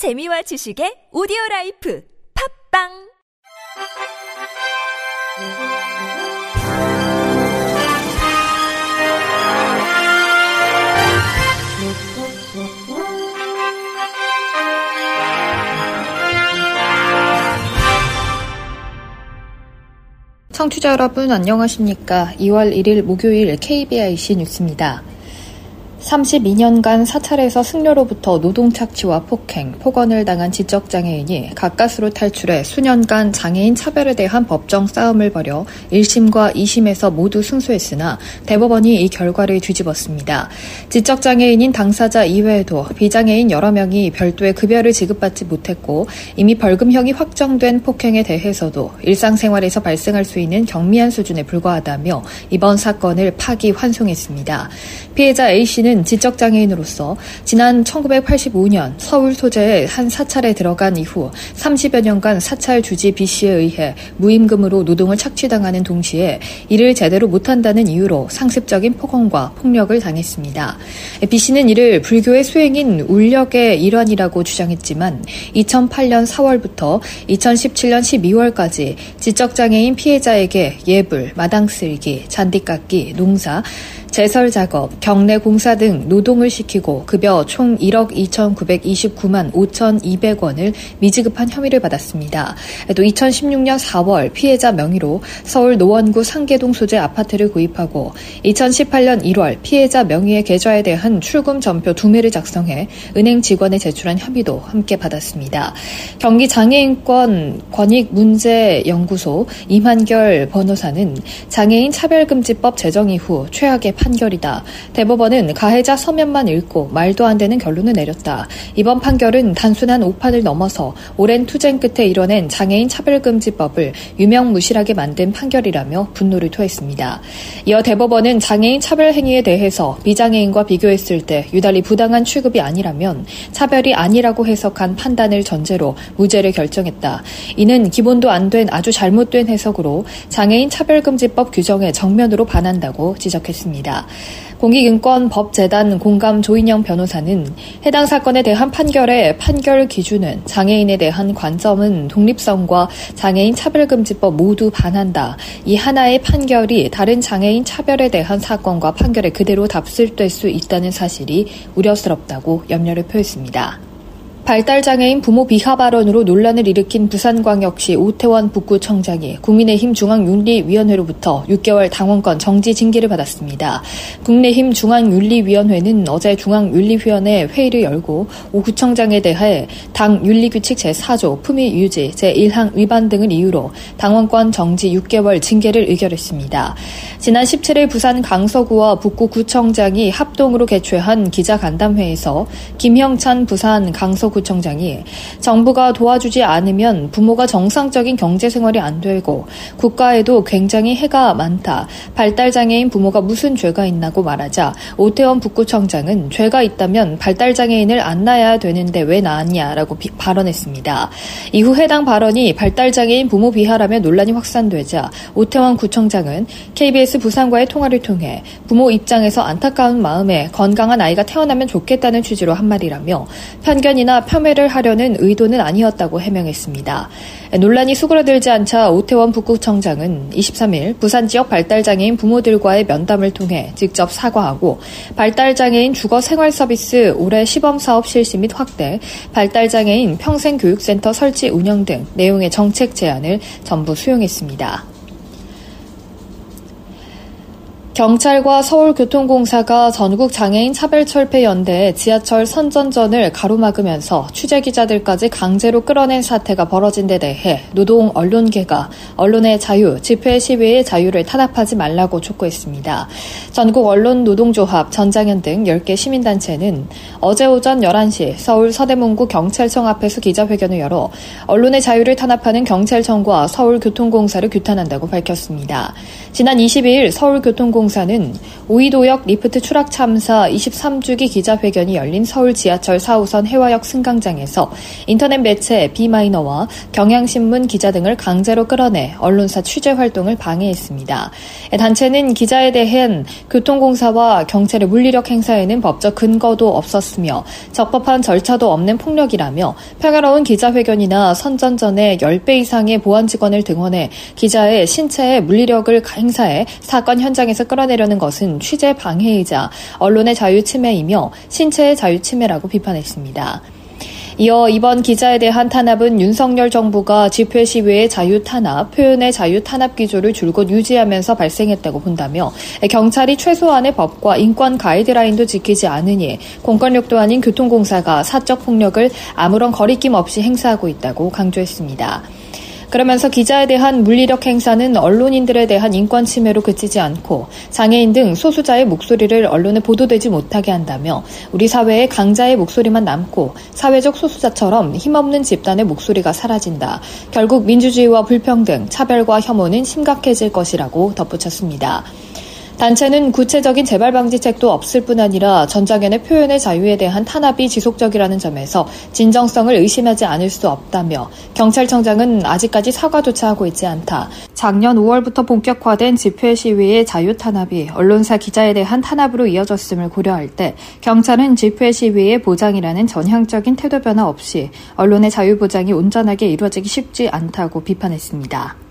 재미와 지식의 오디오 라이프 팝빵 청취자 여러분 안녕하십니까? 2월 1일 목요일 KBIC 뉴스입니다. 32년간 사찰에서 승려로부터 노동 착취와 폭행, 폭언을 당한 지적 장애인이 가까스로 탈출해 수년간 장애인 차별에 대한 법정 싸움을 벌여 1심과 2심에서 모두 승소했으나 대법원이 이 결과를 뒤집었습니다. 지적 장애인인 당사자 이외에도 비장애인 여러 명이 별도의 급여를 지급받지 못했고 이미 벌금형이 확정된 폭행에 대해서도 일상생활에서 발생할 수 있는 경미한 수준에 불과하다며 이번 사건을 파기 환송했습니다. 피해자 A씨는 씨는 지적장애인으로서 지난 1985년 서울 소재의 한 사찰에 들어간 이후 30여 년간 사찰 주지 B씨에 의해 무임금으로 노동을 착취당하는 동시에 일을 제대로 못한다는 이유로 상습적인 폭언과 폭력을 당했습니다. B씨는 이를 불교의 수행인 울력의 일환이라고 주장했지만 2008년 4월부터 2017년 12월까지 지적장애인 피해자에게 예불, 마당 쓸기, 잔디 깎기, 농사, 제설 작업, 경내 공사 등 노동을 시키고 급여 총 1억 2,929만 5,200원을 미지급한 혐의를 받았습니다. 또 2016년 4월 피해자 명의로 서울 노원구 상계동 소재 아파트를 구입하고 2018년 1월 피해자 명의의 계좌에 대한 출금 전표 두 매를 작성해 은행 직원에 제출한 혐의도 함께 받았습니다. 경기 장애인권 권익 문제 연구소 이만결 변호사는 장애인 차별금지법 제정 이후 최악의 판결이다. 대법원은 가해자 서면만 읽고 말도 안 되는 결론을 내렸다. 이번 판결은 단순한 오판을 넘어서 오랜 투쟁 끝에 이뤄낸 장애인 차별금지법을 유명무실하게 만든 판결이라며 분노를 토했습니다. 이어 대법원은 장애인 차별 행위에 대해서 비장애인과 비교했을 때 유달리 부당한 취급이 아니라면 차별이 아니라고 해석한 판단을 전제로 무죄를 결정했다. 이는 기본도 안 된 아주 잘못된 해석으로 장애인 차별금지법 규정에 정면으로 반한다고 지적했습니다. 있습니다. 공익인권법재단 공감 조인영 변호사는 해당 사건에 대한 판결의 판결 기준은 장애인에 대한 관점은 독립성과 장애인 차별금지법 모두 반한다. 이 하나의 판결이 다른 장애인 차별에 대한 사건과 판결에 그대로 답습될 수 있다는 사실이 우려스럽다고 염려를 표했습니다. 발달장애인 부모 비하 발언으로 논란을 일으킨 부산광역시 오태원 북구청장이 국민의힘 중앙윤리위원회로부터 6개월 당원권 정지 징계를 받았습니다. 국민의힘 중앙윤리위원회는 어제 중앙윤리위원회 회의를 열고 오 구청장에 대해 당 윤리규칙 제4조 품위 유지 제1항 위반 등을 이유로 당원권 정지 6개월 징계를 의결했습니다. 지난 17일 부산 강서구와 북구구청장이 합동으로 개최한 기자간담회에서 김형찬 부산 강서 구 구청장이 정부가 도와주지 않으면 부모가 정상적인 경제 생활이 안 되고 국가에도 굉장히 해가 많다. 발달장애인 부모가 무슨 죄가 있나고 말하자 오태원 북구청장은 죄가 있다면 발달장애인을 안 낳아야 되는데 왜 낳았냐라고 비, 발언했습니다. 이후 해당 발언이 발달장애인 부모 비하라며 논란이 확산되자 오태원 구청장은 KBS 부산과의 통화를 통해 부모 입장에서 안타까운 마음에 건강한 아이가 태어나면 좋겠다는 취지로 한 말이라며 편견이나 폄훼를 하려는 의도는 아니었다고 해명했습니다. 논란이 수그러들지 않자 오태원 북구청장은 23일 부산 지역 발달장애인 부모들과의 면담을 통해 직접 사과하고 발달장애인 주거 생활 서비스 올해 시범 사업 실시 및 확대, 발달장애인 평생교육센터 설치 운영 등 내용의 정책 제안을 전부 수용했습니다. 경찰과 서울교통공사가 전국장애인 차별철폐연대에 지하철 선전전을 가로막으면서 취재기자들까지 강제로 끌어낸 사태가 벌어진 데 대해 노동 언론계가 언론의 자유, 집회 시위의 자유를 탄압하지 말라고 촉구했습니다. 전국 언론 노동조합, 전장연 등 10개 시민단체는 어제 오전 11시 서울 서대문구 경찰청 앞에서 기자회견을 열어 언론의 자유를 탄압하는 경찰청과 서울교통공사를 규탄한다고 밝혔습니다. 지난 22일 서울교통공사 교통공사는 오이도역 리프트 추락 참사 23주기 기자회견이 열린 서울 지하철 4호선 해화역 승강장에서 인터넷 매체 비마이너와 경향신문 기자 등을 강제로 끌어내 언론사 취재 활동을 방해했습니다. 단체는 기자에 대한 교통공사와 경찰의 물리력 행사에는 법적 근거도 없었으며 적법한 절차도 없는 폭력이라며 평화로운 기자회견이나 선전 전에 10배 이상의 보안 직원을 등원해 기자의 신체에 물리력을 행사해 사건 현장에서 끌어내려는 것은 취재 방해이자 언론의 자유 침해이며 신체의 자유 침해라고 비판했습니다. 이어 이번 기자에 대한 탄압은 윤석열 정부가 집회 시위의 자유 탄압, 표현의 자유 탄압 기조를 줄곧 유지하면서 발생했다고 본다며 경찰이 최소한의 법과 인권 가이드라인도 지키지 않으니 공권력도 아닌 교통공사가 사적 폭력을 아무런 거리낌 없이 행사하고 있다고 강조했습니다. 그러면서 기자에 대한 물리력 행사는 언론인들에 대한 인권 침해로 그치지 않고 장애인 등 소수자의 목소리를 언론에 보도되지 못하게 한다며 우리 사회에 강자의 목소리만 남고 사회적 소수자처럼 힘없는 집단의 목소리가 사라진다. 결국 민주주의와 불평등, 차별과 혐오는 심각해질 것이라고 덧붙였습니다. 단체는 구체적인 재발 방지책도 없을 뿐 아니라 전장현의 표현의 자유에 대한 탄압이 지속적이라는 점에서 진정성을 의심하지 않을 수 없다며 경찰청장은 아직까지 사과조차 하고 있지 않다. 작년 5월부터 본격화된 집회 시위의 자유 탄압이 언론사 기자에 대한 탄압으로 이어졌음을 고려할 때 경찰은 집회 시위의 보장이라는 전향적인 태도 변화 없이 언론의 자유 보장이 온전하게 이루어지기 쉽지 않다고 비판했습니다.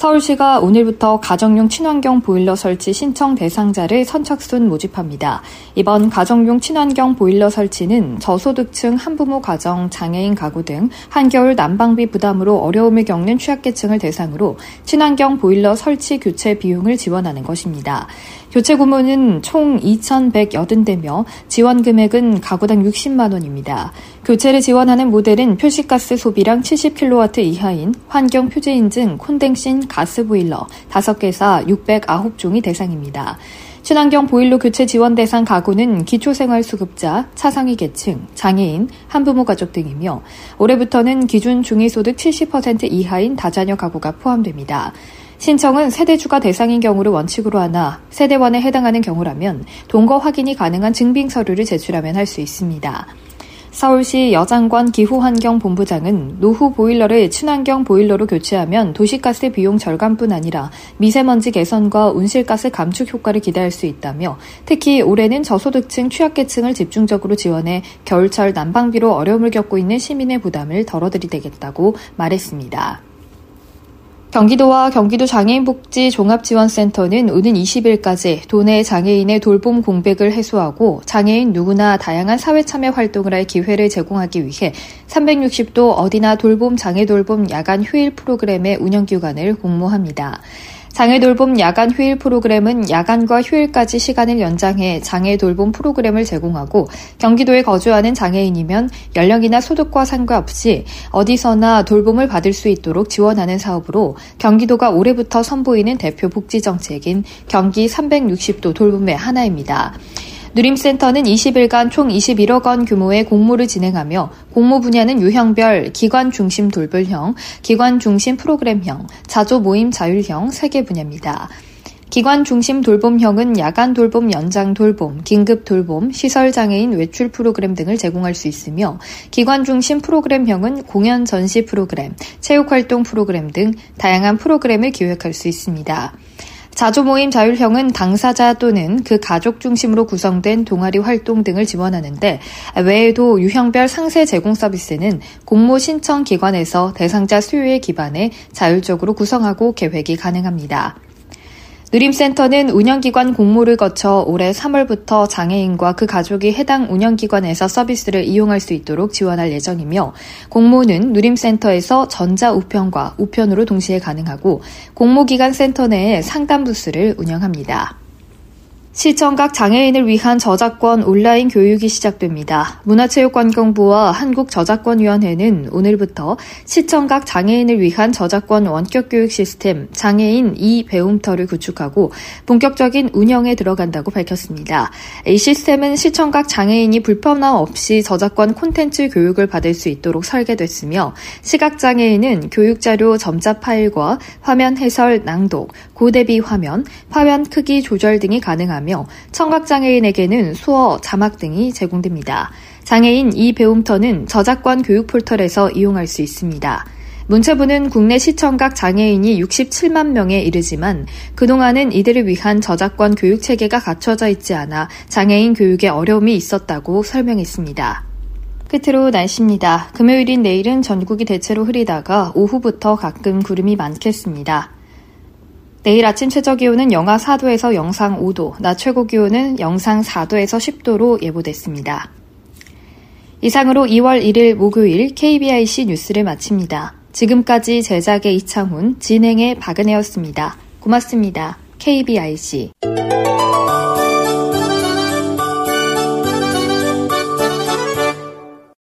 서울시가 오늘부터 가정용 친환경 보일러 설치 신청 대상자를 선착순 모집합니다. 이번 가정용 친환경 보일러 설치는 저소득층 한부모 가정, 장애인 가구 등 한겨울 난방비 부담으로 어려움을 겪는 취약계층을 대상으로 친환경 보일러 설치 교체 비용을 지원하는 것입니다. 교체 구문은 총 2,180대며 지원 금액은 가구당 60만 원입니다. 교체를 지원하는 모델은 표시가스 소비량 70kW 이하인 환경 표제 인증 콘덴신 가스 보일러 5개사 609종이 대상입니다. 친환경 보일러 교체 지원 대상 가구는 기초생활수급자, 차상위 계층, 장애인, 한부모 가족 등이며 올해부터는 기준 중위소득 70% 이하인 다자녀 가구가 포함됩니다. 신청은 세대주가 대상인 경우를 원칙으로 하나 세대원에 해당하는 경우라면 동거 확인이 가능한 증빙 서류를 제출하면 할 수 있습니다. 서울시 여장관 기후환경본부장은 노후 보일러를 친환경 보일러로 교체하면 도시가스 비용 절감뿐 아니라 미세먼지 개선과 온실가스 감축 효과를 기대할 수 있다며 특히 올해는 저소득층 취약계층을 집중적으로 지원해 겨울철 난방비로 어려움을 겪고 있는 시민의 부담을 덜어드리되겠다고 말했습니다. 경기도와 경기도 장애인복지 종합지원센터는 오는 20일까지 도내 장애인의 돌봄 공백을 해소하고 장애인 누구나 다양한 사회 참여 활동을 할 기회를 제공하기 위해 360도 어디나 돌봄 장애 돌봄 야간 휴일 프로그램의 운영 기간을 공모합니다. 장애 돌봄 야간 휴일 프로그램은 야간과 휴일까지 시간을 연장해 장애 돌봄 프로그램을 제공하고 경기도에 거주하는 장애인이면 연령이나 소득과 상관없이 어디서나 돌봄을 받을 수 있도록 지원하는 사업으로 경기도가 올해부터 선보이는 대표 복지 정책인 경기 360도 돌봄의 하나입니다. 누림센터는 20일간 총 21억 원 규모의 공모를 진행하며 공모 분야는 유형별 기관 중심 돌볼형, 기관 중심 프로그램형, 자조 모임 자율형 3개 분야입니다. 기관 중심 돌봄형은 야간 돌봄, 연장 돌봄, 긴급 돌봄, 시설 장애인 외출 프로그램 등을 제공할 수 있으며 기관 중심 프로그램형은 공연 전시 프로그램, 체육 활동 프로그램 등 다양한 프로그램을 기획할 수 있습니다. 자조 모임 자율형은 당사자 또는 그 가족 중심으로 구성된 동아리 활동 등을 지원하는데 외에도 유형별 상세 제공 서비스는 공모 신청 기관에서 대상자 수요에 기반해 자율적으로 구성하고 계획이 가능합니다. 누림센터는 운영기관 공모를 거쳐 올해 3월부터 장애인과 그 가족이 해당 운영기관에서 서비스를 이용할 수 있도록 지원할 예정이며 공모는 누림센터에서 전자 우편과 우편으로 동시에 가능하고 공모기관 센터 내에 상담 부스를 운영합니다. 시청각 장애인을 위한 저작권 온라인 교육이 시작됩니다. 문화체육관광부와 한국저작권위원회는 오늘부터 시청각 장애인을 위한 저작권 원격 교육 시스템 장애인 이 배움터를 구축하고 본격적인 운영에 들어간다고 밝혔습니다. 이 시스템은 시청각 장애인이 불편함 없이 저작권 콘텐츠 교육을 받을 수 있도록 설계됐으며 시각장애인은 교육자료 점자 파일과 화면 해설 낭독, 고대비 화면, 화면 크기 조절 등이 가능하며 하며 청각장애인에게는 수어, 자막 등이 제공됩니다. 장애인 이 배움터는 저작권 교육 포털에서 이용할 수 있습니다. 문체부는 국내 시청각 장애인이 67만 명에 이르지만 그동안은 이들을 위한 저작권 교육 체계가 갖춰져 있지 않아 장애인 교육에 어려움이 있었다고 설명했습니다. 끝으로 날씨입니다. 금요일인 내일은 전국이 대체로 흐리다가 오후부터 가끔 구름이 많겠습니다. 내일 아침 최저 기온은 영하 4도에서 영상 5도, 낮 최고 기온은 영상 4도에서 10도로 예보됐습니다. 이상으로 2월 1일 목요일 KBIC 뉴스를 마칩니다. 지금까지 제작의 이창훈, 진행의 박은혜였습니다. 고맙습니다. KBIC.